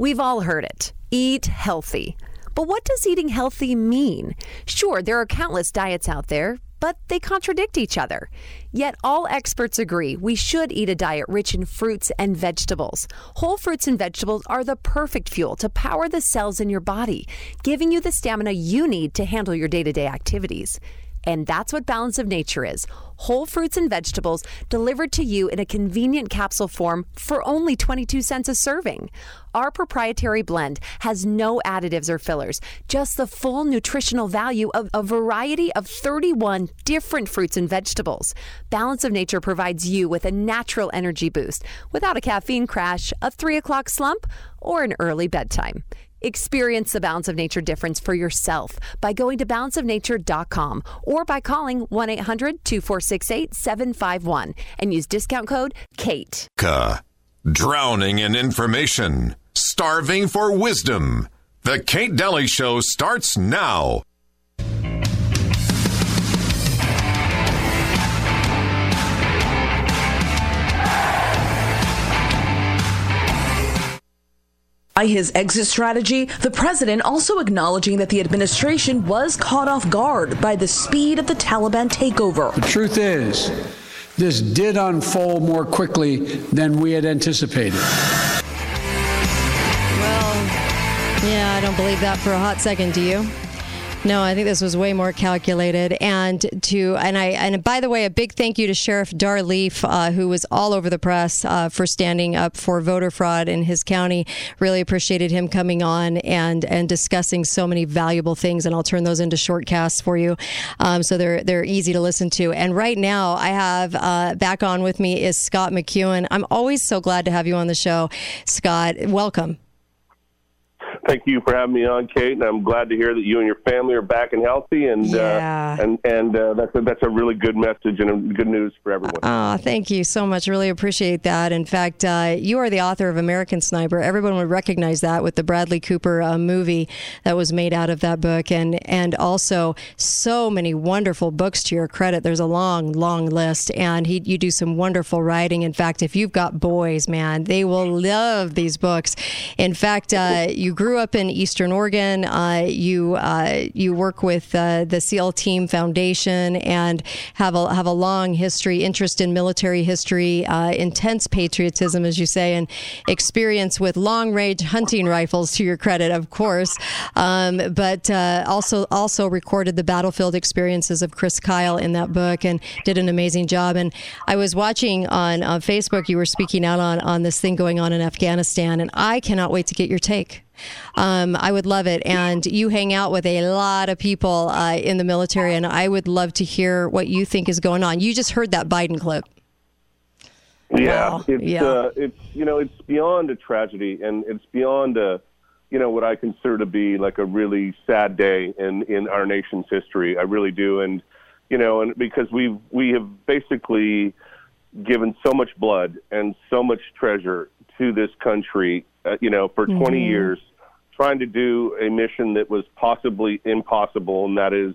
We've all heard it eat healthy. But what does eating healthy mean? Sure, there are countless diets out there, but they contradict each other. Yet all experts agree we should eat a diet rich in fruits and vegetables. Whole fruits and vegetables are the perfect fuel to power the cells in your body, giving you the stamina you need to handle your day to day activities. And that's what Balance of Nature is whole fruits and vegetables delivered to you in a convenient capsule form for only 22 cents a serving. Our proprietary blend has no additives or fillers, just the full nutritional value of a variety of 31 different fruits and vegetables. Balance of Nature provides you with a natural energy boost without a caffeine crash, a 3 o'clock slump, or an early bedtime. Experience the Balance of Nature difference for yourself by going to balanceofnature.com or by calling 1 800 246 8751 and use discount code KATE. Drowning in information, starving for wisdom. The Kate Dalley Show starts now. By his exit strategy, the president also acknowledging that the administration was caught off guard by the speed of the Taliban takeover. The truth is, this did unfold more quickly than we had anticipated. Well, yeah, I don't believe that for a hot second, do you? No, I think this was way more calculated. And to and I and by the way, a big thank you to Sheriff Dar Leaf, uh, who was all over the press uh, for standing up for voter fraud in his county. Really appreciated him coming on and and discussing so many valuable things. And I'll turn those into short casts for you, um, so they're they're easy to listen to. And right now, I have uh, back on with me is Scott McEwen. I'm always so glad to have you on the show, Scott. Welcome thank you for having me on, Kate. And I'm glad to hear that you and your family are back and healthy. And uh, yeah. uh, and and uh, that's a, that's a really good message and good news for everyone. Oh, thank you so much. Really appreciate that. In fact, uh, you are the author of American Sniper. Everyone would recognize that with the Bradley Cooper uh, movie that was made out of that book, and and also so many wonderful books to your credit. There's a long, long list, and he you do some wonderful writing. In fact, if you've got boys, man, they will love these books. In fact, uh, you grew up in Eastern Oregon. Uh, you uh, you work with uh, the SEAL Team Foundation and have a have a long history, interest in military history, uh, intense patriotism, as you say, and experience with long range hunting rifles. To your credit, of course, um, but uh, also also recorded the battlefield experiences of Chris Kyle in that book and did an amazing job. And I was watching on, on Facebook. You were speaking out on on this thing going on in Afghanistan, and I cannot wait to get your take. Um, I would love it. And you hang out with a lot of people uh, in the military, and I would love to hear what you think is going on. You just heard that Biden clip. Yeah, Wow. it's Yeah. Uh, it's you know it's beyond a tragedy, and it's beyond a you know what I consider to be like a really sad day in in our nation's history. I really do, and you know, and because we we have basically given so much blood and so much treasure to this country, uh, you know, for 20 years, trying to do a mission that was possibly impossible, and that is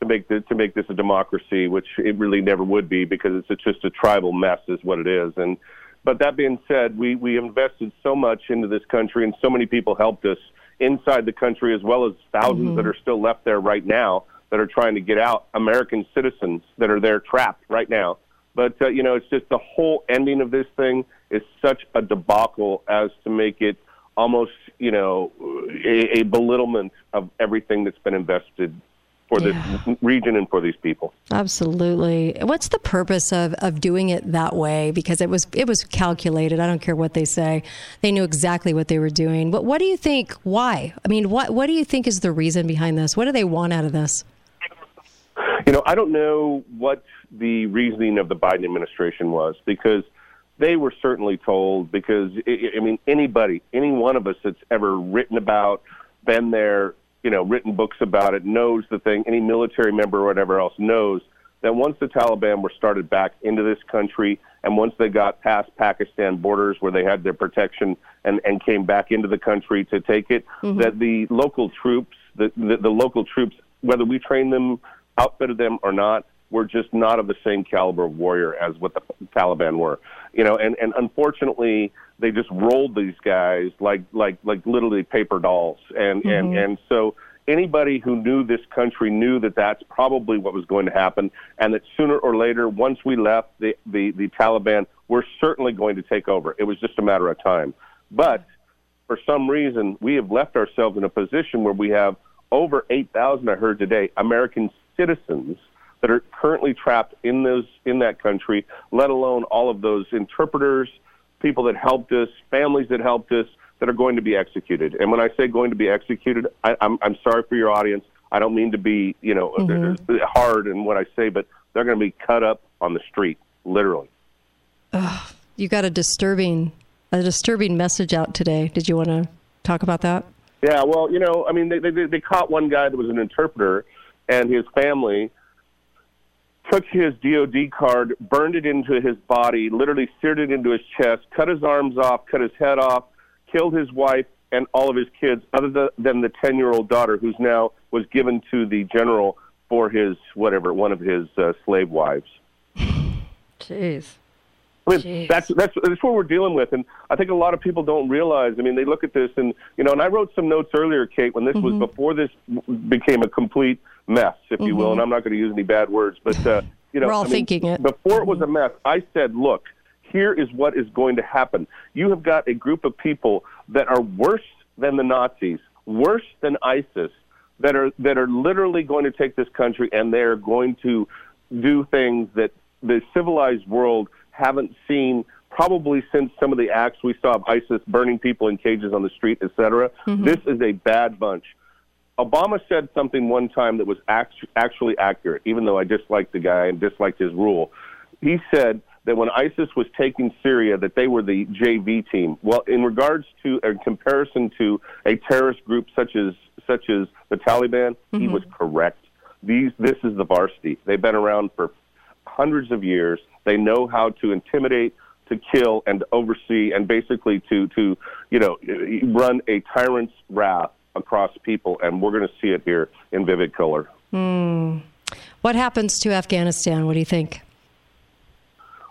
to make the, to make this a democracy, which it really never would be because it's, it's just a tribal mess, is what it is. And but that being said, we we invested so much into this country, and so many people helped us inside the country, as well as 1000s that are still left there right now that are trying to get out. American citizens that are there trapped right now. But uh, you know, it's just the whole ending of this thing is such a debacle as to make it almost you know a, a belittlement of everything that's been invested for Yeah. this region and for these people. Absolutely. What's the purpose of, of doing it that way? Because it was it was calculated. I don't care what they say. They knew exactly what they were doing. But what do you think? Why? I mean, what what do you think is the reason behind this? What do they want out of this? You know, I don't know what the reasoning of the Biden administration was because they were certainly told. Because I I mean, anybody, any one of us that's ever written about, been there, you know, written books about it, knows the thing. Any military member or whatever else knows that once the Taliban were started back into this country, and once they got past Pakistan borders where they had their protection and and came back into the country to take it, mm-hmm. that the local troops, the, the the local troops, whether we train them outfitted them or not, were just not of the same caliber of warrior as what the Taliban were. You know, and, and unfortunately, they just rolled these guys like like like literally paper dolls, and mm-hmm. and and so anybody who knew this country knew that that's probably what was going to happen, and that sooner or later, once we left the the, the Taliban, were certainly going to take over. It was just a matter of time. But for some reason, we have left ourselves in a position where we have over 8,000, I heard today, American citizens that are currently trapped in those in that country, let alone all of those interpreters, people that helped us, families that helped us, that are going to be executed. And when I say going to be executed, I, I'm, I'm sorry for your audience. I don't mean to be, you know, mm-hmm. hard in what I say, but they're going to be cut up on the street, literally. You got a disturbing, a disturbing message out today. Did you want to talk about that? Yeah, well, you know, I mean, they they, they caught one guy that was an interpreter, and his family took his DOD card, burned it into his body, literally seared it into his chest, cut his arms off, cut his head off, killed his wife and all of his kids, other than the 10 year old daughter, who's now was given to the general for his whatever, one of his uh, slave wives. Jeez. That's that's that's what we're dealing with, and I think a lot of people don't realize. I mean, they look at this, and you know, and I wrote some notes earlier, Kate, when this mm-hmm. was before this became a complete mess, if mm-hmm. you will. Mm-hmm. And I'm not going to use any bad words, but uh, you know, we're all I mean, thinking it. Before it was a mess, I said, look, here is what is going to happen. You have got a group of people that are worse than the Nazis, worse than ISIS, that are that are literally going to take this country and they are going to do things that the civilized world haven't seen probably since some of the acts we saw of ISIS burning people in cages on the street, etc. Mm-hmm. This is a bad bunch. Obama said something one time that was actually accurate, even though I disliked the guy and disliked his rule. He said that when ISIS was taking Syria, that they were the JV team. Well, in regards to, in comparison to a terrorist group such as such as the Taliban, mm-hmm. he was correct. These, this is the varsity. They've been around for hundreds of years. They know how to intimidate, to kill, and to oversee, and basically to to you know run a tyrant's wrath across people. And we're going to see it here in vivid color. Mm. What happens to Afghanistan? What do you think?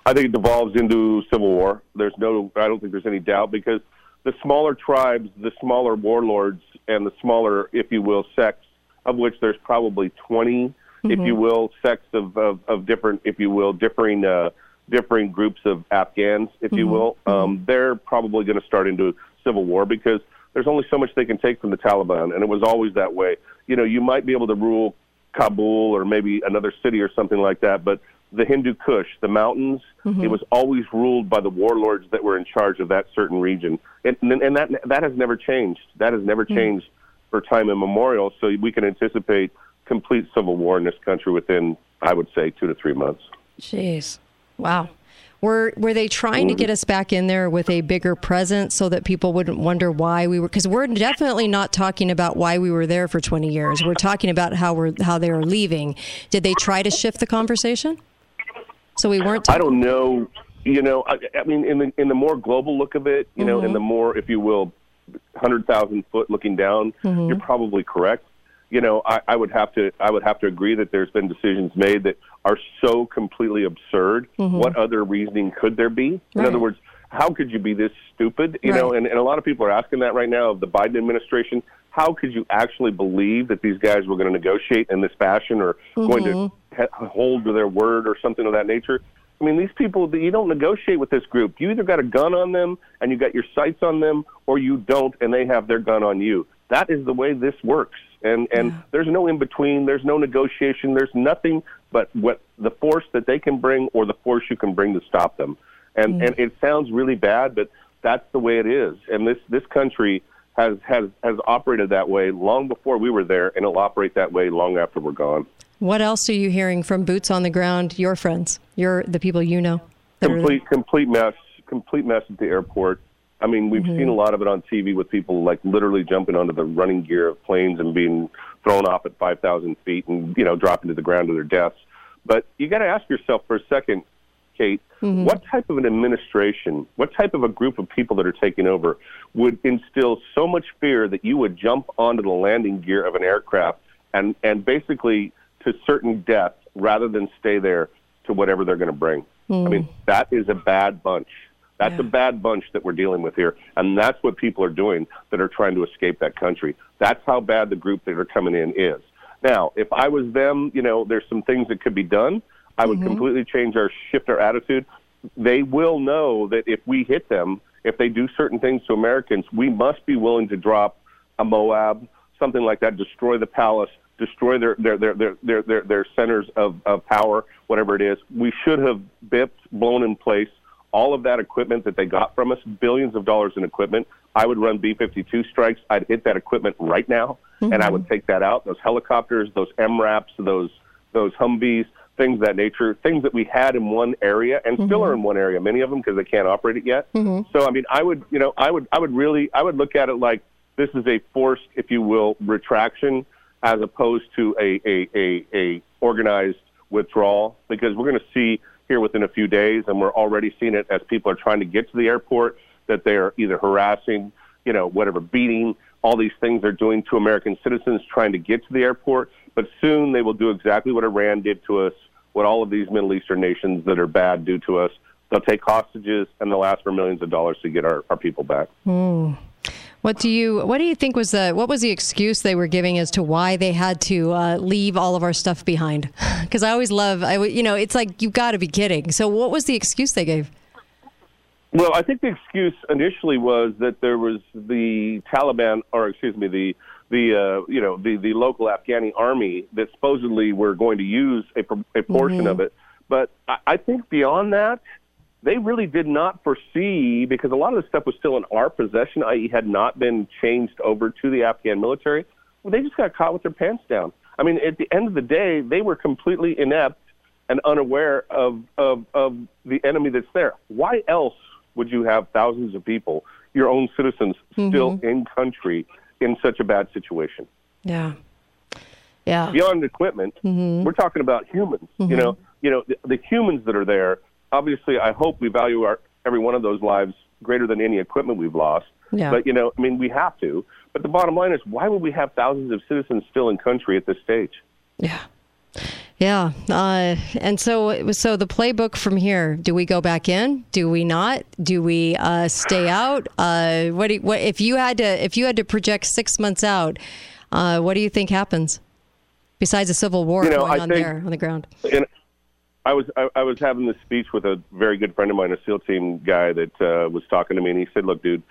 I think it devolves into civil war. There's no, I don't think there's any doubt because the smaller tribes, the smaller warlords, and the smaller, if you will, sects, of which there's probably 20, mm-hmm. if you mm-hmm. will, sects of, of, of different, if you will, differing uh, differing groups of Afghans, if mm-hmm. you will. Mm-hmm. Um, they're probably going to start into civil war because there's only so much they can take from the Taliban, and it was always that way. You know, you might be able to rule Kabul or maybe another city or something like that, but the Hindu Kush, the mountains, mm-hmm. it was always ruled by the warlords that were in charge of that certain region, and, and that that has never changed. That has never mm-hmm. changed for time immemorial. So we can anticipate complete civil war in this country within, I would say, two to three months. Jeez, wow. Were were they trying to get us back in there with a bigger presence so that people wouldn't wonder why we were? Because we're definitely not talking about why we were there for 20 years. We're talking about how we're how they are leaving. Did they try to shift the conversation? So we weren't. I don't know. You know, I, I mean, in the in the more global look of it, you mm-hmm. know, in the more, if you will, hundred thousand foot looking down, mm-hmm. you're probably correct. You know, I, I would have to I would have to agree that there's been decisions made that are so completely absurd. Mm-hmm. What other reasoning could there be? In other words, how could you be this stupid? You right. know, and, and a lot of people are asking that right now of the Biden administration. How could you actually believe that these guys were going to negotiate in this fashion or mm-hmm. going to mm-hmm hold to their word or something of that nature. I mean, these people, you don't negotiate with this group. You either got a gun on them and you got your sights on them, or you don't and they have their gun on you. That is the way this works. And and yeah. there's no in between. There's no negotiation. There's nothing but what the force that they can bring or the force you can bring to stop them. And mm. and it sounds really bad, but that's the way it is. And this this country has has has operated that way long before we were there, and it'll operate that way long after we're gone. What else are you hearing from boots on the ground? Your friends, your the people you know. Complete complete mess. Complete mess at the airport. I mean, we've mm-hmm. seen a lot of it on TV with people like literally jumping onto the running gear of planes and being thrown off at 5,000 feet and you know dropping to the ground to their deaths. But you got to ask yourself for a second, Kate, mm-hmm. what type of an administration, what type of a group of people that are taking over would instill so much fear that you would jump onto the landing gear of an aircraft and and basically to certain death rather than stay there to whatever they're going to bring. Mm. I mean, hmm. that is a bad bunch. That's Yeah. a bad bunch that we're dealing with here, and that's what people are doing that are trying to escape that country. That's how bad the group that are coming in is. Now, if I was them, you know, there's some things that could be done. I would mm-hmm. completely change our shift our attitude. They will know that if we hit them, if they do certain things to Americans, we must be willing to drop a Moab, something like that, destroy the palace, destroy their their their their their, their, their centers of, of power, whatever it is. We should have bipped, blown in place all of that equipment that they got from us, billions of dollars in equipment. I would run B 52 strikes. I'd hit that equipment right now, and I mm-hmm. would take that out. Those helicopters, those MRAPs, those those Humvees, things of that nature, things that we had in one area and mm-hmm. still are in one area, many of them because they can't operate it yet. Mm-hmm. So, I mean, I would, you know, I would, I would really, I would look at it like this is a forced, if you will, retraction as opposed to a, a, a, a organized withdrawal because we're going to see here within a few days, and we're already seeing it as people are trying to get to the airport that they are either harassing, you know, whatever, beating, all these things they're doing to American citizens trying to get to the airport. But soon they will do exactly what Iran did to us, what all of these Middle Eastern nations that are bad do to us. They'll take hostages and they'll ask for millions of dollars to get our, our people back. Hmm. What do you What do you think was the What was the excuse they were giving as to why they had to uh, leave all of our stuff behind? Because I always love, I w- you know, it's like you've got to be kidding. So what was the excuse they gave? Well, I think the excuse initially was that there was the Taliban, or excuse me, the the uh, you know the the local Afghani army that supposedly were going to use a, a portion of it. But I, I think beyond that, they really did not foresee because a lot of the stuff was still in our possession, i.e., had not been changed over to the Afghan military. Well, they just got caught with their pants down. I mean, at the end of the day, they were completely inept and unaware of, of, of the enemy that's there. Why else would you have thousands of people, your own citizens, mm-hmm. still in country in such a bad situation? Yeah, yeah, Beyond equipment, mm-hmm. we're talking about humans. You mm-hmm. know, you know the, the humans that are there. Obviously, I hope we value our every one of those lives greater than any equipment we've lost. Yeah. But you know, I mean, we have to. But the bottom line is, why would we have thousands of citizens still in country at this stage? yeah, yeah. Uh, and so, so the playbook from here: Do we go back in? Do we not? Do we uh, stay out? Uh, what, do you, what if you had to if you had to project six months out? Uh, what do you think happens? Besides a civil war You know, going I on think- there on the ground. and I was I, I was having this speech with a very good friend of mine, a SEAL team guy that uh, was talking to me, and he said, "Look, dude,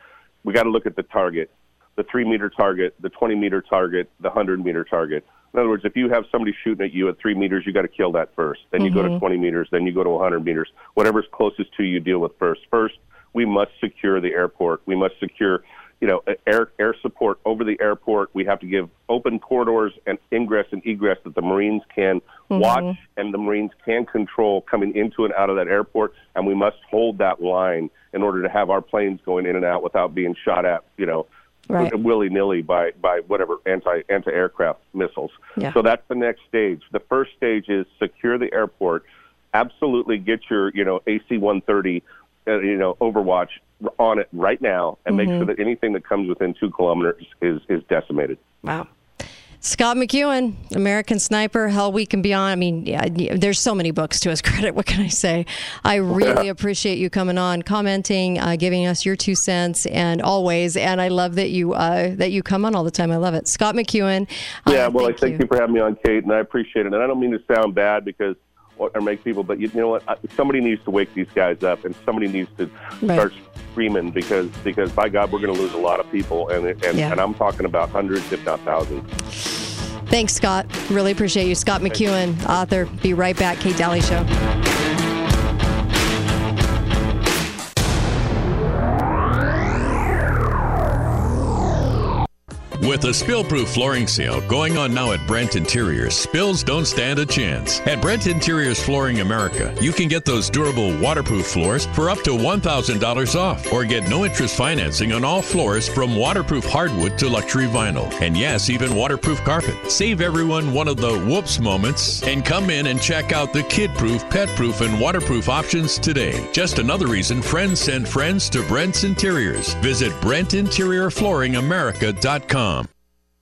we got to look at the target, the three meter target, the twenty meter target, the hundred meter target. In other words, if you have somebody shooting at you at three meters, you got to kill that first. Then you go to twenty meters, then you go to hundred meters. Whatever's closest to you, deal with first. First, we must secure the airport. We must secure." You know, air air support over the airport. We have to give open corridors and ingress and egress that the Marines can watch and the Marines can control coming into and out of that airport, and we must hold that line in order to have our planes going in and out without being shot at, you know, Right. willy nilly by by whatever anti anti aircraft missiles. Yeah. So that's the next stage. The first stage is secure the airport. Absolutely get your you know AC 130, uh, you know Overwatch on it right now, and make sure that anything that comes within two kilometers is is decimated. Wow. Scott McEwen, American Sniper, Hell Week and Beyond. I mean, yeah, there's so many books to his credit. What can I say? I really appreciate you coming on, commenting, uh, giving us your two cents, and always. And I love that you uh, that you come on all the time. I love it. Scott McEwen. uh, Yeah, well, I thank you. for having me on, Kate, and I appreciate it. And I don't mean to sound bad because or or make people, but you, you know what? Somebody needs to wake these guys up, and somebody needs to Right. start screaming because because by God, we're going to lose a lot of people, and and, Yeah. and I'm talking about hundreds, if not thousands. Thanks, Scott. Really appreciate you. Scott McEwen, author. Be right back. Kate Dalley Show. With a spill-proof flooring sale going on now at Brent Interiors, spills don't stand a chance. At Brent Interiors Flooring America, you can get those durable waterproof floors for up to $1,000 off or get no interest financing on all floors from waterproof hardwood to luxury vinyl. And yes, even waterproof carpet. Save everyone one of the whoops moments and come in and check out the kid-proof, pet-proof, and waterproof options today. Just another reason friends send friends to Brent's Interiors. Visit BrentInteriorFlooringAmerica.com.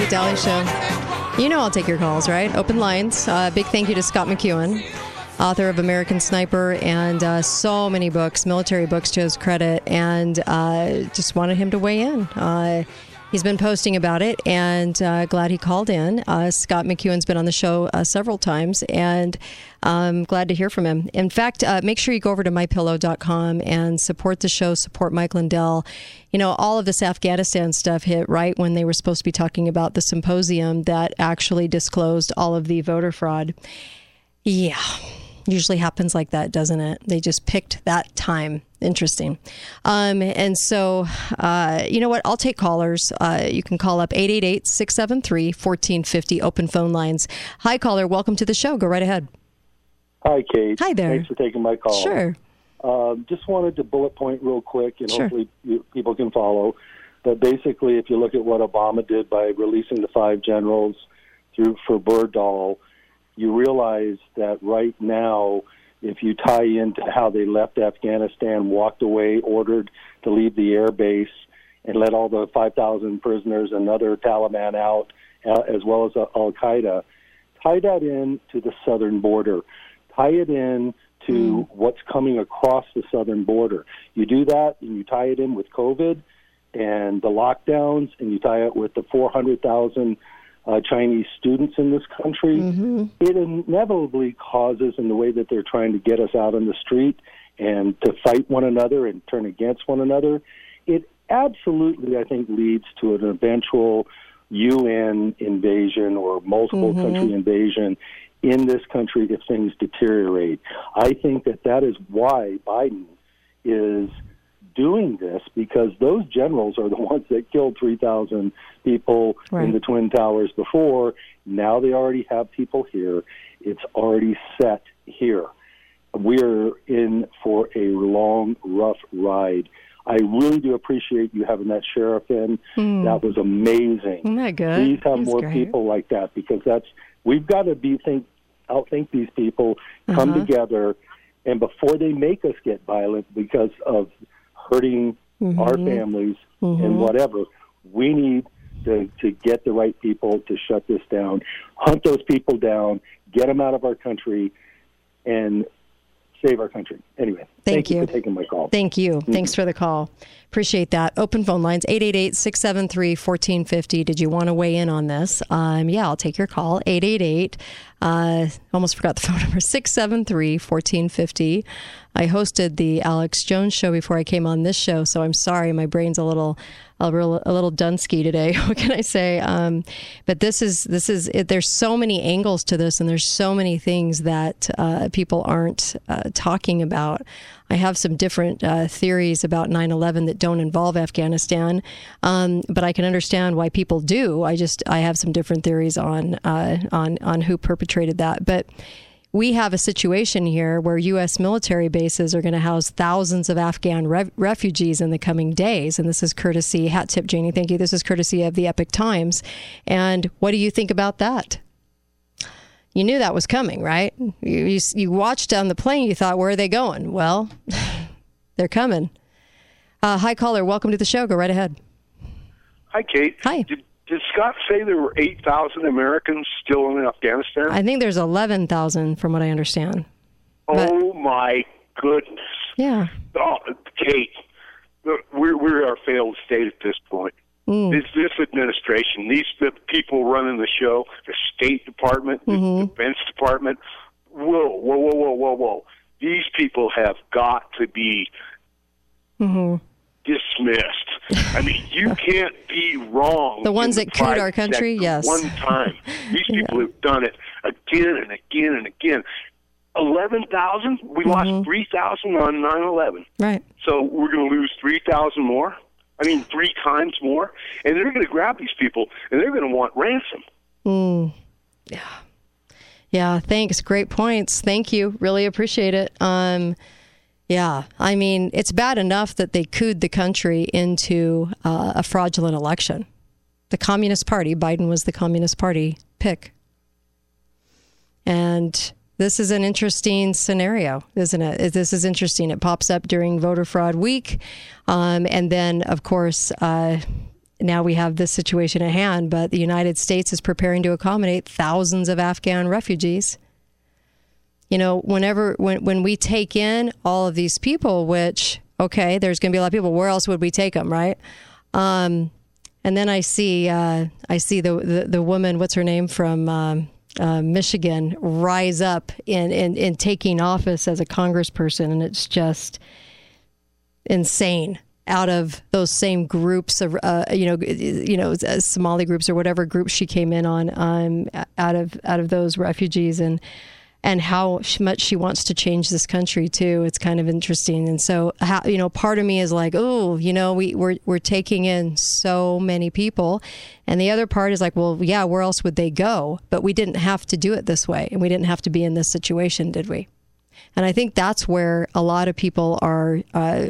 Kate Dalley Show. You know I'll take your calls, right? Open lines. Uh, big thank you to Scott McEwen, author of American Sniper and uh, so many books, military books to his credit, and uh, just wanted him to weigh in. He's been posting about it, and uh, glad he called in. Uh, Scott McEwen's been on the show uh, several times, and I'm glad to hear from him. In fact, uh, make sure you go over to mypillow.com and support the show, support Mike Lindell. You know, all of this Afghanistan stuff hit right when they were supposed to be talking about the symposium that actually disclosed all of the voter fraud. Yeah usually happens like that, doesn't it? They just picked that time. Interesting. Um, and so, uh, you know what? I'll take callers. Uh, you can call up 888 673 1450, open phone lines. Hi, caller. Welcome to the show. Go right ahead. Hi, Kate. Hi there. Thanks for taking my call. Sure. Um, just wanted to bullet point real quick, and Sure. hopefully you, people can follow. But basically, if you look at what Obama did by releasing the five generals through for Bergdahl, you realize that right now, if you tie into how they left Afghanistan, walked away, ordered to leave the air base, and let all the 5,000 prisoners and other Taliban out, uh, as well as Al Qaeda, tie that in to the southern border. Tie it in to what's coming across the southern border. You do that, and you tie it in with COVID and the lockdowns, and you tie it with the 400,000 uh, Chinese students in this country. It inevitably causes, in the way that they're trying to get us out on the street and to fight one another and turn against one another, it absolutely, I think, leads to an eventual UN invasion or multiple country invasion in this country if things deteriorate. I think that that is why Biden is doing this because those generals are the ones that killed 3,000 people in the Twin Towers before. Now they already have people here. It's already set here. We're in for a long, rough ride. I really do appreciate you having that sheriff in. That was amazing. Isn't that good? Please have more great. people like that because that's we've got to be think outthink these people, come Uh-huh. together, and before they make us get violent because of hurting Mm-hmm. our families and whatever, we need to to get the right people to shut this down, hunt those people down, get them out of our country, and save our country. Anyway, Thank you. you. for taking my call. Thank you. Thanks for the call. Appreciate that. Open phone lines 888 673 1450. Did you want to weigh in on this? Um, yeah, I'll take your call. 888. Uh, almost forgot the phone number 673 1450. I hosted the Alex Jones show before I came on this show, so I'm sorry. My brain's a little. A, real, a little dunsky today. What can I say? Um, but this is this is it, there's so many angles to this, and there's so many things that uh, people aren't uh, talking about. I have some different uh, theories about 9/11 that don't involve Afghanistan, um, but I can understand why people do. I just I have some different theories on uh, on on who perpetrated that, but we have a situation here where U.S. military bases are going to house thousands of Afghan re- refugees in the coming days. And this is courtesy, hat tip, Janie, thank you. This is courtesy of the Epoch Times. And what do you think about that? You knew that was coming, right? You, you, you watched on the plane, you thought, where are they going? Well, they're coming. Uh, hi, caller. Welcome to the show. Go right ahead. Hi, Kate. Hi. Did, did Scott say there were 8,000 Americans still in Afghanistan? I think there's 11,000 from what I understand. oh, my goodness. Yeah. Oh, Kate, we're, we're a failed state at this point. Mm. This, this administration, these the people running the show, the State Department, Mm-hmm. the Defense Department, whoa, whoa, whoa, whoa, whoa, whoa. These people have got to be Mm-hmm. dismissed. I mean, you can't be wrong. The ones in that couped our country? Yes. One time. These people have done it again and again and again. 11,000? We Mm-hmm. lost 3,000 on 9 11. Right. So we're going to lose 3,000 more? I mean, three times more? And they're going to grab these people and they're going to want ransom. Yeah, Yeah. thanks. Great points. Thank you. Really appreciate it. Um, yeah, I mean, it's bad enough that they cooed the country into uh, a fraudulent election. The Communist Party, Biden was the Communist Party pick. And this is an interesting scenario, isn't it? This is interesting. It pops up during voter fraud week. Um, and then, of course, uh, now we have this situation at hand. But the United States is preparing to accommodate thousands of Afghan refugees. You know, whenever when when we take in all of these people, which okay, there's going to be a lot of people. Where else would we take them, right? Um, and then I see uh, I see the, the, the woman, what's her name from um, uh, Michigan, rise up in, in in taking office as a congressperson, and it's just insane. Out of those same groups of uh, you know you know uh, Somali groups or whatever groups she came in on, um, out of out of those refugees and and how much she wants to change this country too. It's kind of interesting. And so, how, you know, part of me is like, oh, you know, we, we're, we're taking in so many people. And the other part is like, well, yeah, where else would they go? But we didn't have to do it this way. And we didn't have to be in this situation, did we? And I think that's where a lot of people are, uh,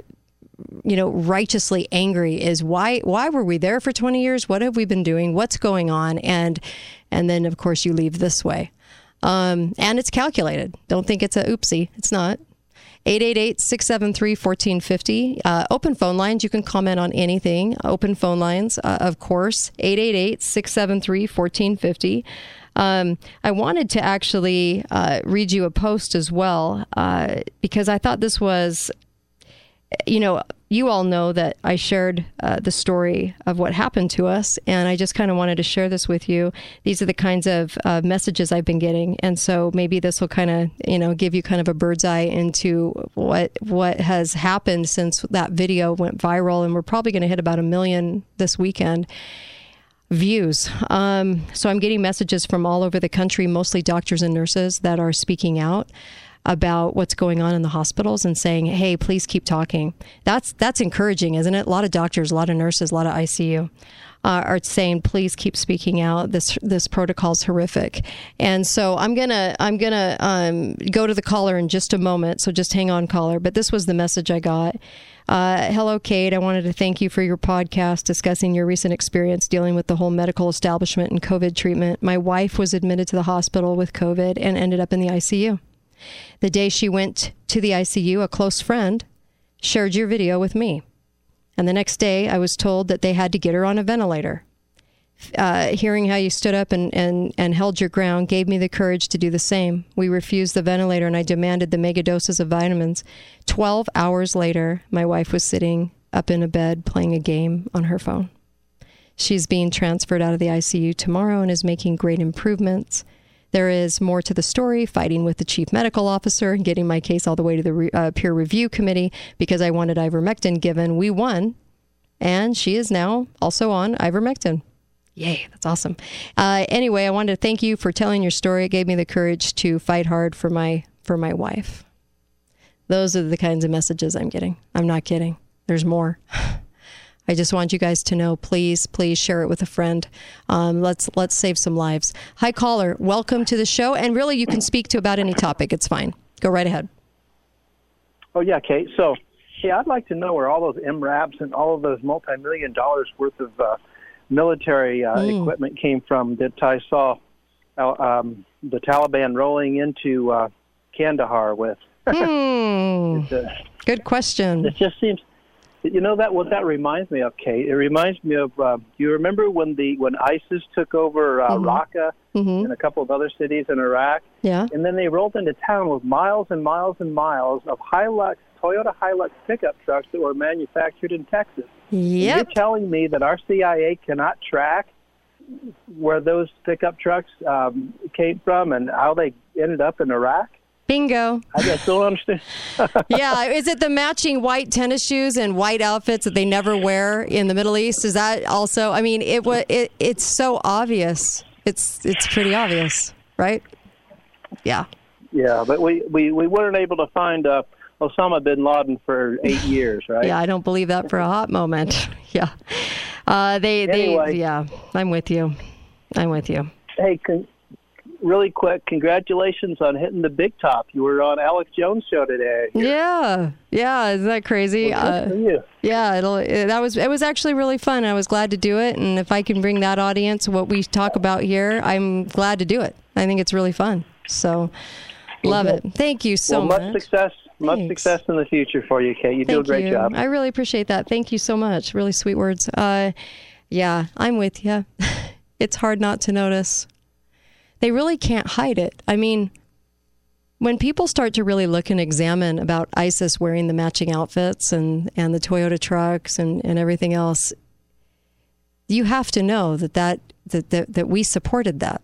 you know, righteously angry is why, why were we there for 20 years? What have we been doing? What's going on? And, and then of course you leave this way. Um, and it's calculated. Don't think it's a oopsie. It's not. 888 673 1450. Uh, open phone lines. You can comment on anything. Open phone lines, uh, of course. 888 673 1450. Um, I wanted to actually uh, read you a post as well uh, because I thought this was, you know, you all know that I shared uh, the story of what happened to us, and I just kind of wanted to share this with you. These are the kinds of uh, messages I've been getting, and so maybe this will kind of, you know, give you kind of a bird's eye into what what has happened since that video went viral, and we're probably going to hit about a million this weekend views. Um, so I'm getting messages from all over the country, mostly doctors and nurses that are speaking out about what's going on in the hospitals and saying, "Hey, please keep talking." That's that's encouraging, isn't it? A lot of doctors, a lot of nurses, a lot of ICU uh, are saying, "Please keep speaking out. This this protocol is horrific." And so I'm gonna I'm gonna um, go to the caller in just a moment. So just hang on, caller. But this was the message I got. Uh, hello, Kate. I wanted to thank you for your podcast discussing your recent experience dealing with the whole medical establishment and COVID treatment. My wife was admitted to the hospital with COVID and ended up in the ICU. The day she went to the ICU, a close friend shared your video with me. And the next day, I was told that they had to get her on a ventilator. Uh, hearing how you stood up and, and, and held your ground gave me the courage to do the same. We refused the ventilator and I demanded the mega doses of vitamins. 12 hours later, my wife was sitting up in a bed playing a game on her phone. She's being transferred out of the ICU tomorrow and is making great improvements. There is more to the story, fighting with the chief medical officer, and getting my case all the way to the re- uh, peer review committee because I wanted ivermectin given. We won, and she is now also on ivermectin. Yay, that's awesome. Uh, anyway, I wanted to thank you for telling your story. It gave me the courage to fight hard for my for my wife. Those are the kinds of messages I'm getting. I'm not kidding. There's more. I just want you guys to know. Please, please share it with a friend. Um, let's let's save some lives. Hi, caller. Welcome to the show. And really, you can speak to about any topic. It's fine. Go right ahead. Oh yeah, Kate. So, yeah, I'd like to know where all those MRAPs and all of those multi-million dollars worth of uh, military uh, mm. equipment came from that I saw uh, um, the Taliban rolling into uh, Kandahar with. Hmm. Good question. It just seems you know that what that reminds me of, Kate. It reminds me of. Uh, you remember when the when ISIS took over uh, mm-hmm. Raqqa mm-hmm. and a couple of other cities in Iraq? Yeah. And then they rolled into town with miles and miles and miles of Hilux Toyota Hilux pickup trucks that were manufactured in Texas. Yep. You're telling me that our CIA cannot track where those pickup trucks um, came from and how they ended up in Iraq? Bingo. I just don't understand. yeah, is it the matching white tennis shoes and white outfits that they never wear in the Middle East? Is that also? I mean, it was it, it's so obvious. It's it's pretty obvious, right? Yeah. Yeah, but we we, we weren't able to find uh, Osama bin Laden for eight years, right? yeah, I don't believe that for a hot moment. yeah. Uh, they anyway. they yeah, I'm with you. I'm with you. Hey, can, really quick, congratulations on hitting the big top. You were on Alex Jones' show today. Yeah, yeah, isn't that crazy? Well, uh. Yeah, it'll. It, that was it was actually really fun. I was glad to do it, and if I can bring that audience what we talk about here, I'm glad to do it. I think it's really fun. So, love it. Thank you so well, much. Much success. Much Thanks. success in the future for you, Kate. You Thank do a great you. job. I really appreciate that. Thank you so much. Really sweet words. Uh, Yeah, I'm with you. it's hard not to notice. They really can't hide it. I mean, when people start to really look and examine about ISIS wearing the matching outfits and, and the Toyota trucks and, and everything else, you have to know that, that, that, that, that we supported that,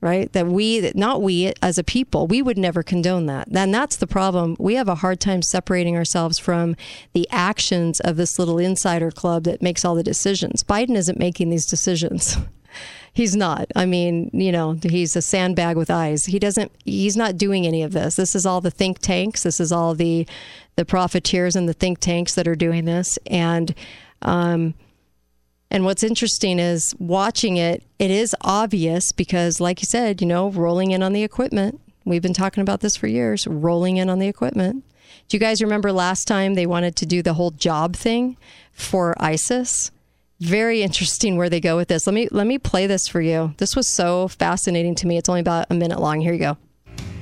right? That we, that not we as a people, we would never condone that. And that's the problem. We have a hard time separating ourselves from the actions of this little insider club that makes all the decisions. Biden isn't making these decisions. He's not. I mean, you know, he's a sandbag with eyes. He doesn't. He's not doing any of this. This is all the think tanks. This is all the the profiteers and the think tanks that are doing this. And um, and what's interesting is watching it. It is obvious because, like you said, you know, rolling in on the equipment. We've been talking about this for years. Rolling in on the equipment. Do you guys remember last time they wanted to do the whole job thing for ISIS? Very interesting where they go with this. Let me let me play this for you. This was so fascinating to me. It's only about a minute long. Here you go.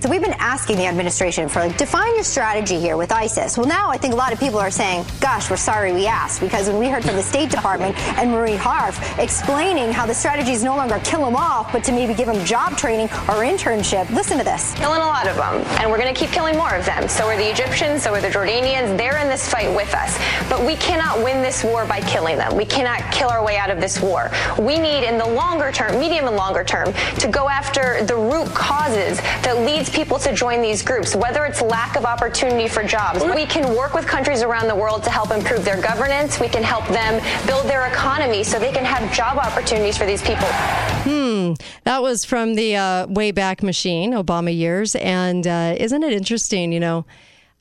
So we've been asking the administration for like define your strategy here with ISIS. Well, now I think a lot of people are saying, "Gosh, we're sorry we asked," because when we heard from the State Department and Marie Harf explaining how the strategy is no longer kill them off, but to maybe give them job training or internship. Listen to this. Killing a lot of them, and we're going to keep killing more of them. So are the Egyptians, so are the Jordanians. They're in this fight with us, but we cannot win this war by killing them. We cannot kill our way out of this war. We need, in the longer term, medium and longer term, to go after the root causes that leads people to join these groups, whether it's lack of opportunity for jobs. We can work with countries around the world to help improve their governance. We can help them build their economy so they can have job opportunities for these people. Hmm. That was from the uh, Wayback Machine, Obama years. And uh, isn't it interesting, you know,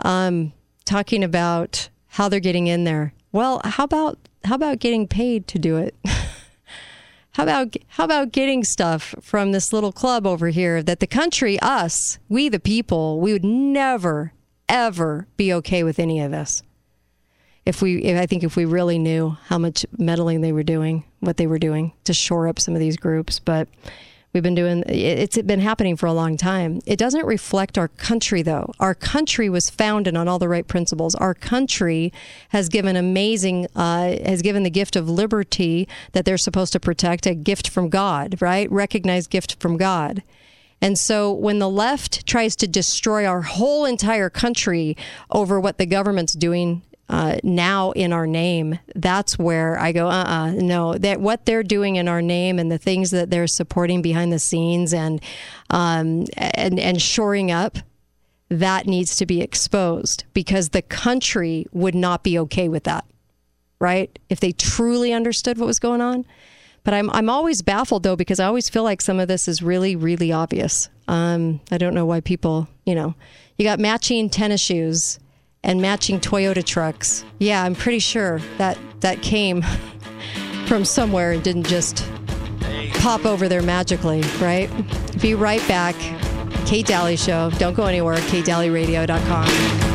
um, talking about how they're getting in there? Well, how about how about getting paid to do it? How about how about getting stuff from this little club over here that the country, us, we the people, we would never ever be okay with any of this. If we, if, I think, if we really knew how much meddling they were doing, what they were doing to shore up some of these groups, but We've been doing it's been happening for a long time. It doesn't reflect our country though. Our country was founded on all the right principles. Our country has given amazing uh, has given the gift of liberty that they're supposed to protect, a gift from God, right? Recognized gift from God. And so when the left tries to destroy our whole entire country over what the government's doing uh, now in our name, that's where I go, uh uh-uh, uh no, that what they're doing in our name and the things that they're supporting behind the scenes and, um, and, and shoring up, that needs to be exposed because the country would not be okay with that, right? If they truly understood what was going on. But I'm, I'm always baffled though because I always feel like some of this is really, really obvious. Um, I don't know why people, you know, you got matching tennis shoes and matching Toyota trucks. Yeah, I'm pretty sure that that came from somewhere and didn't just pop over there magically, right? Be right back. Kate Dalley Show. Don't go anywhere. KateDalleyRadio.com.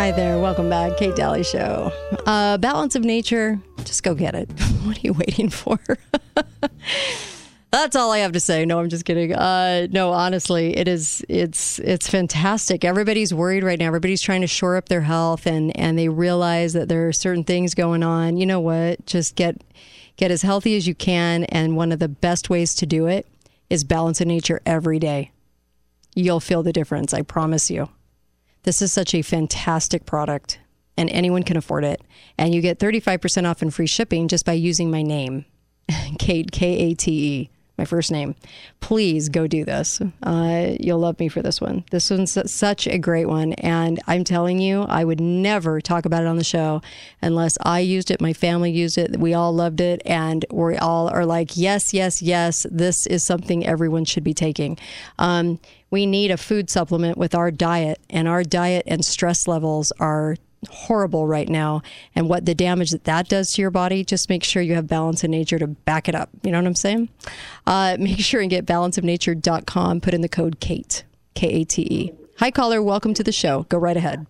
Hi there. Welcome back. Kate Dalley Show. Uh, balance of nature, just go get it. what are you waiting for? That's all I have to say. No, I'm just kidding. Uh, no, honestly, it is. It's it's fantastic. Everybody's worried right now. Everybody's trying to shore up their health, and and they realize that there are certain things going on. You know what? Just get get as healthy as you can, and one of the best ways to do it is balance of nature every day. You'll feel the difference. I promise you. This is such a fantastic product and anyone can afford it. And you get 35% off and free shipping just by using my name, Kate, K A T E. my first name. Please go do this. Uh, you'll love me for this one. This one's such a great one. And I'm telling you, I would never talk about it on the show unless I used it, my family used it, we all loved it, and we all are like, yes, yes, yes, this is something everyone should be taking. Um, we need a food supplement with our diet, and our diet and stress levels are horrible right now. And what the damage that that does to your body just make sure you have Balance of Nature to back it up. You know what i'm saying? Uh, make sure and get balanceofnature.com put in the code kate k-a-t-e hi caller. Welcome to the show. Go right ahead.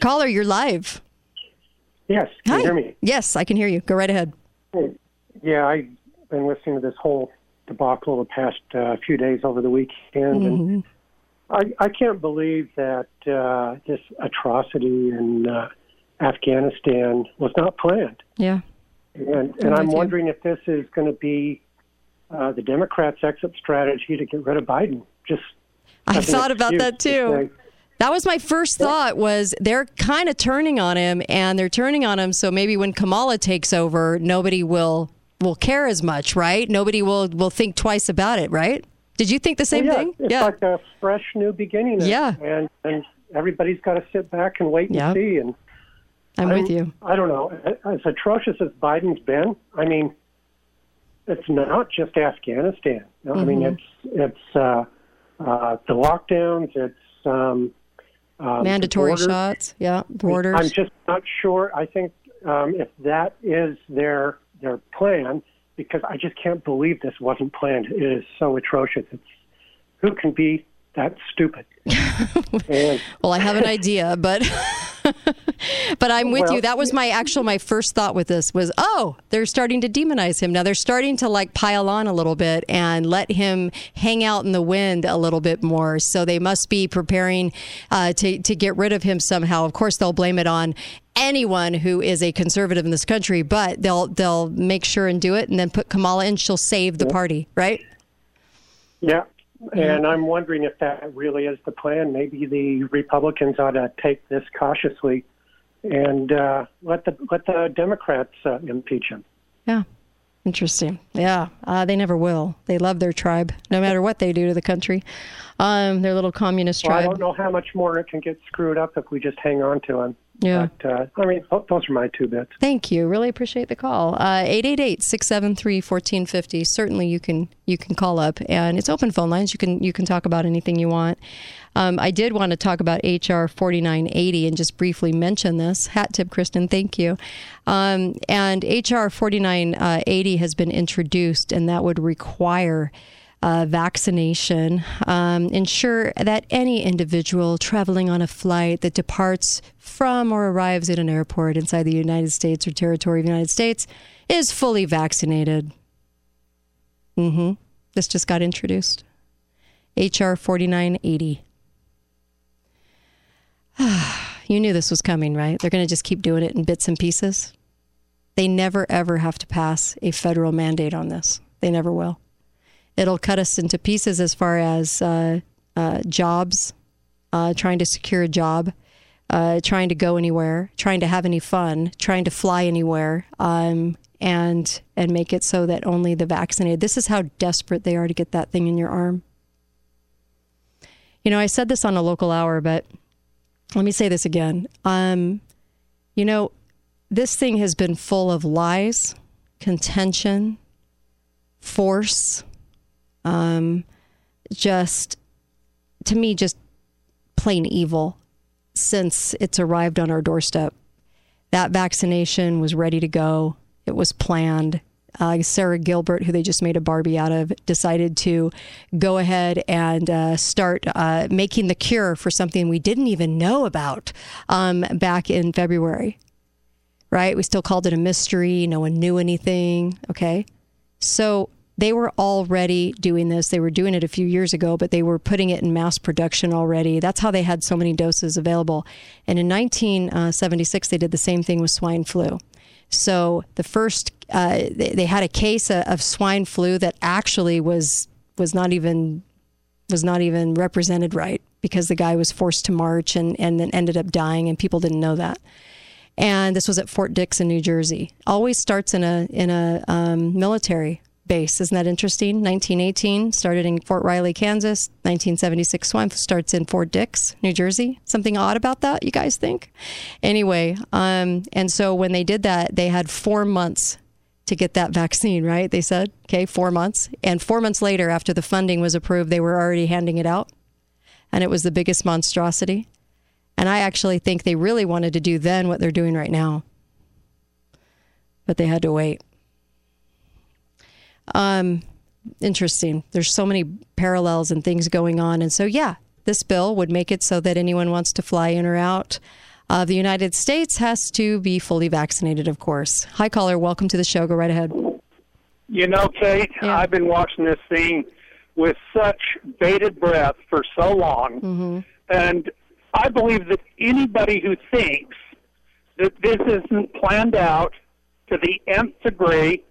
Caller you're live. Yes. Can hi. you hear me? Yes i can hear you. Go right ahead. Yeah i've been listening to this whole debacle the past uh, few days over the weekend Mm-hmm. and I, I can't believe that uh, this atrocity in uh, Afghanistan was not planned. yeah And, I'm and I'm wondering if this is going to be uh, the Democrats' exit strategy to get rid of Biden. Just I thought about that too. That was my first thought was they're kind of turning on him and they're turning on him so maybe when Kamala takes over nobody will will care as much, right? Nobody will will think twice about it, right? Did you think the same well, yeah, thing? It's like a fresh new beginning. Yeah. And, and everybody's got to sit back and wait and see. And I'm with you. I don't know. As atrocious as Biden's been, I mean, it's not just Afghanistan. I mean, Mhm. it's it's uh, uh, the lockdowns. It's um, um, Mandatory shots. Yeah, borders. I'm just not sure. I think um, if that is their their plan, because I just can't believe this wasn't planned. It is so atrocious. It's who can be that stupid? and Well, I have an idea, but but I'm with Well, you. That was my actual my first thought with this was, oh, they're starting to demonize him. Now they're starting to like pile on a little bit and let him hang out in the wind a little bit more. So they must be preparing uh, to to get rid of him somehow. Of course, they'll blame it on anyone who is a conservative in this country, but they'll they'll make sure and do it, and then put Kamala in. She'll save the party, right? Yeah. And I'm wondering if that really is the plan. Maybe the Republicans ought to take this cautiously and uh, let the let the Democrats uh, impeach him. Yeah. Interesting. Yeah. Uh, they never will. They love their tribe, no matter what they do to the country. Um, their little communist Well, I don't know how much more it can get screwed up if we just hang on to them. Yeah. But, uh, I mean, those are my two bits. Thank you. Really appreciate the call. Uh, 888-673-1450. Certainly you can you can call up and it's open phone lines. You can you can talk about anything you want. Um, I did want to talk about HR 4980 and just briefly mention this. Hat tip, Kristen. Thank you. Um, and HR 4980 has been introduced, and that would require uh, vaccination. Um, ensure that any individual traveling on a flight that departs from or arrives at an airport inside the United States or territory of the United States is fully vaccinated. Mm-hmm. This just got introduced. HR 4980. you knew this was coming, right? They're going to just keep doing it in bits and pieces. They never, ever have to pass a federal mandate on this. They never will. It'll cut us into pieces as far as uh, uh, jobs, uh, trying to secure a job, uh, trying to go anywhere, trying to have any fun, trying to fly anywhere, um, and and make it so that only the vaccinated. This is how desperate they are to get that thing in your arm. You know, I said this on a local hour, but let me say this again. Um, you know, this thing has been full of lies, contention, force, um, just to me, just plain evil since it's arrived on our doorstep. That vaccination was ready to go. It was planned. Uh, Sarah Gilbert, who they just made a Barbie out of, decided to go ahead and uh, start uh, making the cure for something we didn't even know about um, back in February. Right? We still called it a mystery. No one knew anything. Okay. So they were already doing this. They were doing it a few years ago, but they were putting it in mass production already. That's how they had so many doses available. And in 1976, they did the same thing with swine flu. So the first, uh, they, they had a case of, of swine flu that actually was was not even was not even represented right because the guy was forced to march and and then ended up dying, and people didn't know that. And this was at Fort Dix in New Jersey. Always starts in a in a um, military base. Isn't that interesting? 1918 started in Fort Riley, Kansas. 1976 swine starts in Fort Dix, New Jersey. Something odd about that, you guys think? Anyway, um, and so when they did that, they had four months to get that vaccine, right? They said, okay, four months. And four months later, after the funding was approved, they were already handing it out. And it was the biggest monstrosity. And I actually think they really wanted to do then what they're doing right now. But they had to wait. Um, interesting. There's so many parallels and things going on. And so, yeah, this bill would make it so that anyone wants to fly in or out of the United States has to be fully vaccinated, of course. Hi, caller. Welcome to the show. Go right ahead. You know, Kate, Yeah. I've been watching this thing with such bated breath for so long. Mm-hmm. And I believe that anybody who thinks that this isn't planned out to the nth degree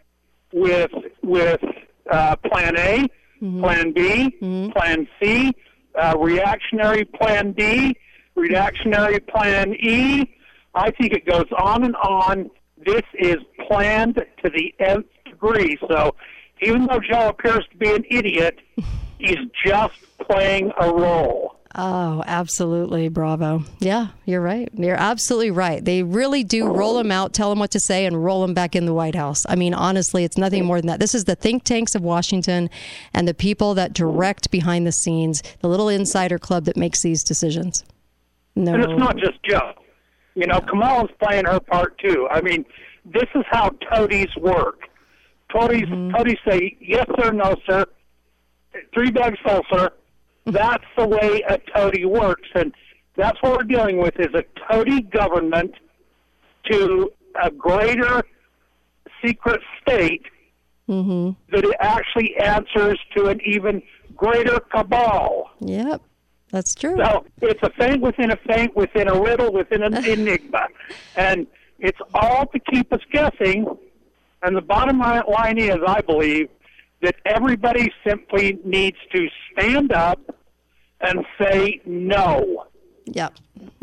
with with uh, Plan A, Plan B, Plan C, uh, reactionary Plan D, reactionary Plan E. I think it goes on and on. This is planned to the nth degree. So even though Joe appears to be an idiot, he's just playing a role. Oh, absolutely. Bravo. Yeah, you're right. You're absolutely right. They really do roll them out, tell them what to say, and roll them back in the White House. I mean, honestly, it's nothing more than that. This is the think tanks of Washington and the people that direct behind the scenes, the little insider club that makes these decisions. No. And it's not just Joe. You know, Kamala's playing her part too. I mean, this is how toadies work. Toadies, mm-hmm. toadies say yes sir, no sir, three bags full, sir. That's the way a toady works, and that's what we're dealing with is a toady government to a greater secret state Mm-hmm. that it actually answers to an even greater cabal. Yep, that's true. So it's a feint within a feint within a riddle within an enigma, and it's all to keep us guessing. And the bottom line is, I believe, that everybody simply needs to stand up and say no. Yep.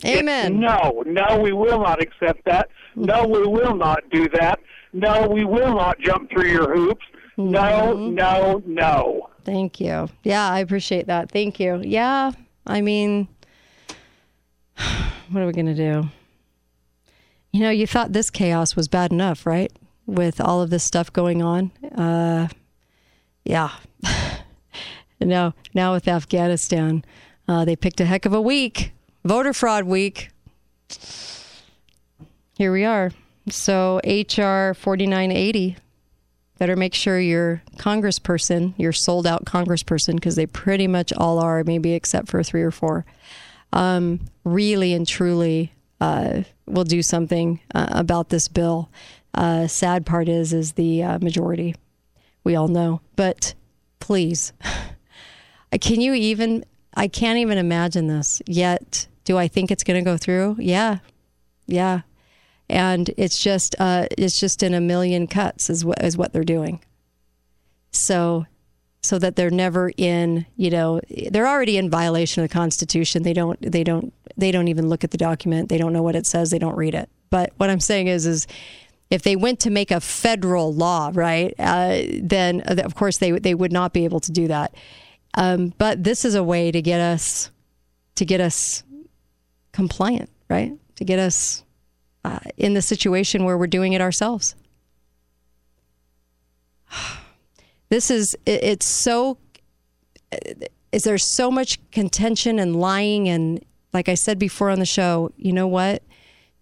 Amen. No, no, we will not accept that. No, we will not do that. No, we will not jump through your hoops. No, no, no. Thank you. Yeah, I appreciate that. Thank you. Yeah, I mean, what are we going to do? You know, you thought this chaos was bad enough, right? With all of this stuff going on. Uh, yeah. now, now with Afghanistan, uh, they picked a heck of a week, voter fraud week. Here we are. So, HR 4980 better make sure your congressperson, your sold out congressperson, because they pretty much all are, maybe except for three or four, um, really and truly uh, will do something uh, about this bill. Uh, sad part is, is the uh, majority. We all know, but please, can you even? I can't even imagine this yet. Do I think it's going to go through? Yeah, yeah and it's just uh, it's just in a million cuts is what is what they're doing. So, so that they're never in, you know, they're already in violation of the Constitution. They don't they don't they don't even look at the document. They don't know what it says. They don't read it. But what I'm saying is is if they went to make a federal law, right, uh, then uh, of course they they would not be able to do that. Um, but this is a way to get us to get us compliant, right? To get us uh, in the situation where we're doing it ourselves. This is it, it's so is there so much contention and lying and like I said before on the show, you know what?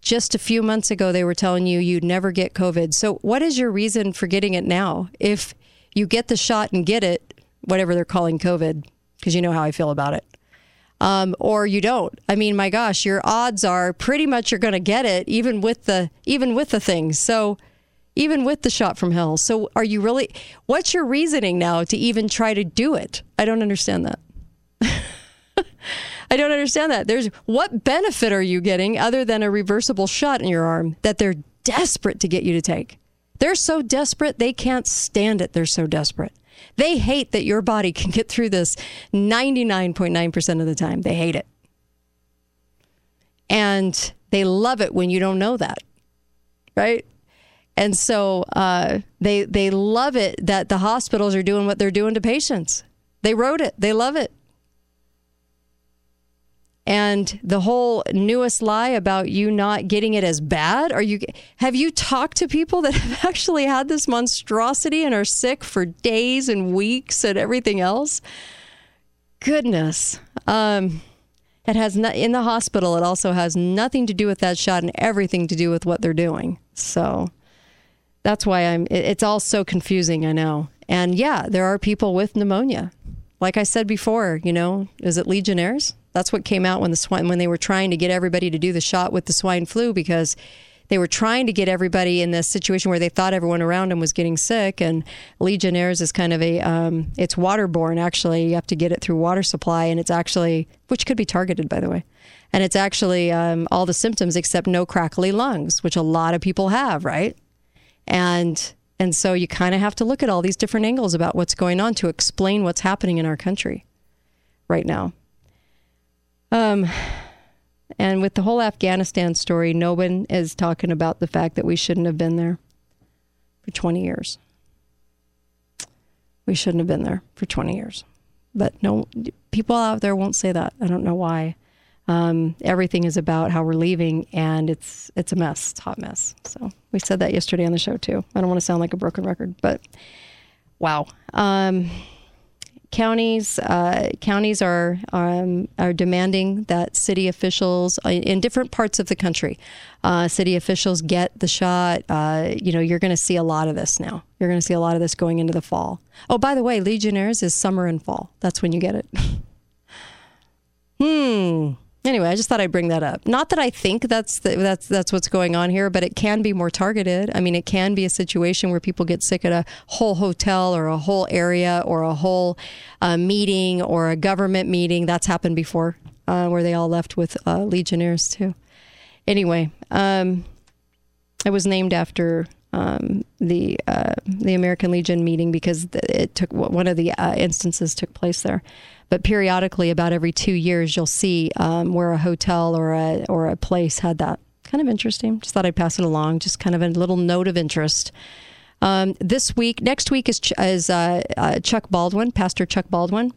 Just a few months ago they were telling you you'd never get COVID. So what is your reason for getting it now? If you get the shot and get it, whatever they're calling COVID, because you know how I feel about it um, or you don't. I mean, my gosh, your odds are pretty much you're going to get it, even with the even with the things. So, even with the shot from hell. So, are you really? What's your reasoning now to even try to do it? I don't understand that. I don't understand that. There's what benefit are you getting other than a reversible shot in your arm that they're desperate to get you to take? They're so desperate they can't stand it. They're so desperate. They hate that your body can get through this 99.9% of the time. They hate it. And they love it when you don't know that. Right? And so uh, they they love it that the hospitals are doing what they're doing to patients. They wrote it. They love it. And the whole newest lie about you not getting it as bad, are you have you talked to people that have actually had this monstrosity and are sick for days and weeks and everything else? Goodness. Um, it has no, in the hospital. It also has nothing to do with that shot and everything to do with what they're doing. So that's why I'm. It, it's all so confusing. I know. And yeah, there are people with pneumonia. Like I said before, you know, is it Legionnaires? That's what came out when the swine when they were trying to get everybody to do the shot with the swine flu because they were trying to get everybody in this situation where they thought everyone around them was getting sick. And Legionnaires is kind of a um, it's waterborne. Actually, you have to get it through water supply, and it's actually which could be targeted by the way. And it's actually um, all the symptoms except no crackly lungs, which a lot of people have, right? And and so you kind of have to look at all these different angles about what's going on to explain what's happening in our country right now. Um, and with the whole Afghanistan story, no one is talking about the fact that we shouldn't have been there for 20 years. We shouldn't have been there for 20 years. But no, people out there won't say that. I don't know why. Um, everything is about how we're leaving, and it's it's a mess. It's a hot mess. So we said that yesterday on the show too. I don't want to sound like a broken record, but wow. Um, counties uh, counties are um, are demanding that city officials uh, in different parts of the country, uh, city officials get the shot. Uh, you know, you're going to see a lot of this now. You're going to see a lot of this going into the fall. Oh, by the way, Legionnaires is summer and fall. That's when you get it. hmm. Anyway, I just thought I'd bring that up. Not that I think that's the, that's that's what's going on here, but it can be more targeted. I mean, it can be a situation where people get sick at a whole hotel or a whole area or a whole uh, meeting or a government meeting. That's happened before, uh, where they all left with uh, Legionnaires too. Anyway, um, it was named after um, the uh, the American Legion meeting because it took one of the uh, instances took place there. But periodically, about every two years, you'll see um, where a hotel or a or a place had that. Kind of interesting. Just thought I'd pass it along. Just kind of a little note of interest. Um, this week, next week is, is uh, uh, Chuck Baldwin, Pastor Chuck Baldwin.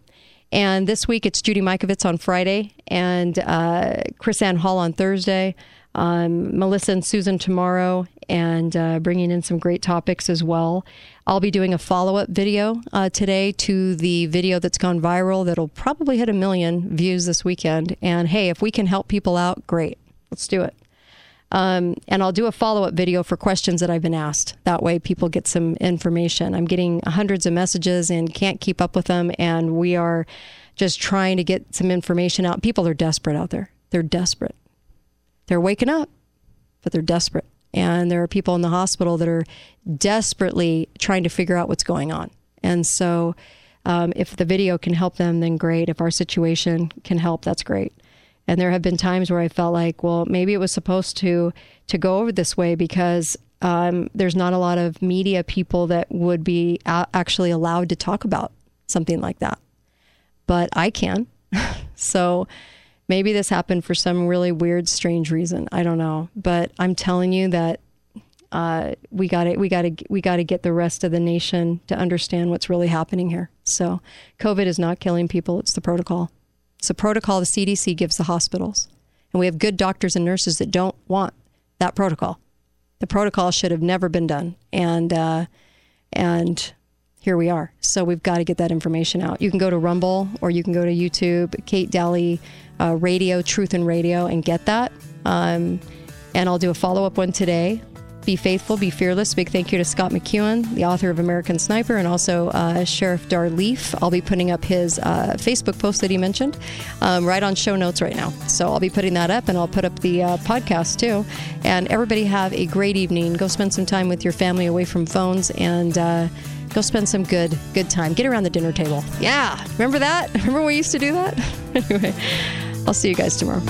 And this week it's Judy Mikovits on Friday and uh, Ann Hall on Thursday um, Melissa and Susan tomorrow and uh, bringing in some great topics as well. I'll be doing a follow up video uh, today to the video that's gone viral that'll probably hit a million views this weekend. And hey, if we can help people out, great. Let's do it. Um, and I'll do a follow up video for questions that I've been asked. That way, people get some information. I'm getting hundreds of messages and can't keep up with them. And we are just trying to get some information out. People are desperate out there. They're desperate they're waking up, but they're desperate. And there are people in the hospital that are desperately trying to figure out what's going on. And so, um, if the video can help them, then great. If our situation can help, that's great. And there have been times where I felt like, well, maybe it was supposed to to go over this way because um, there's not a lot of media people that would be a- actually allowed to talk about something like that. But I can. so Maybe this happened for some really weird, strange reason. I don't know, but I'm telling you that uh, we got to we got to we got to get the rest of the nation to understand what's really happening here. So, COVID is not killing people; it's the protocol. It's a protocol the CDC gives the hospitals, and we have good doctors and nurses that don't want that protocol. The protocol should have never been done, and uh, and here we are. So we've got to get that information out. You can go to Rumble or you can go to YouTube, Kate Dalley uh, Radio, Truth and Radio, and get that. Um, and I'll do a follow up one today. Be faithful, be fearless. Big thank you to Scott McEwen, the author of American Sniper, and also uh, Sheriff Dar Leaf. I'll be putting up his uh, Facebook post that he mentioned um, right on show notes right now. So I'll be putting that up and I'll put up the uh, podcast too. And everybody have a great evening. Go spend some time with your family away from phones and uh, Go spend some good, good time. Get around the dinner table. Yeah. Remember that? Remember we used to do that? anyway, I'll see you guys tomorrow.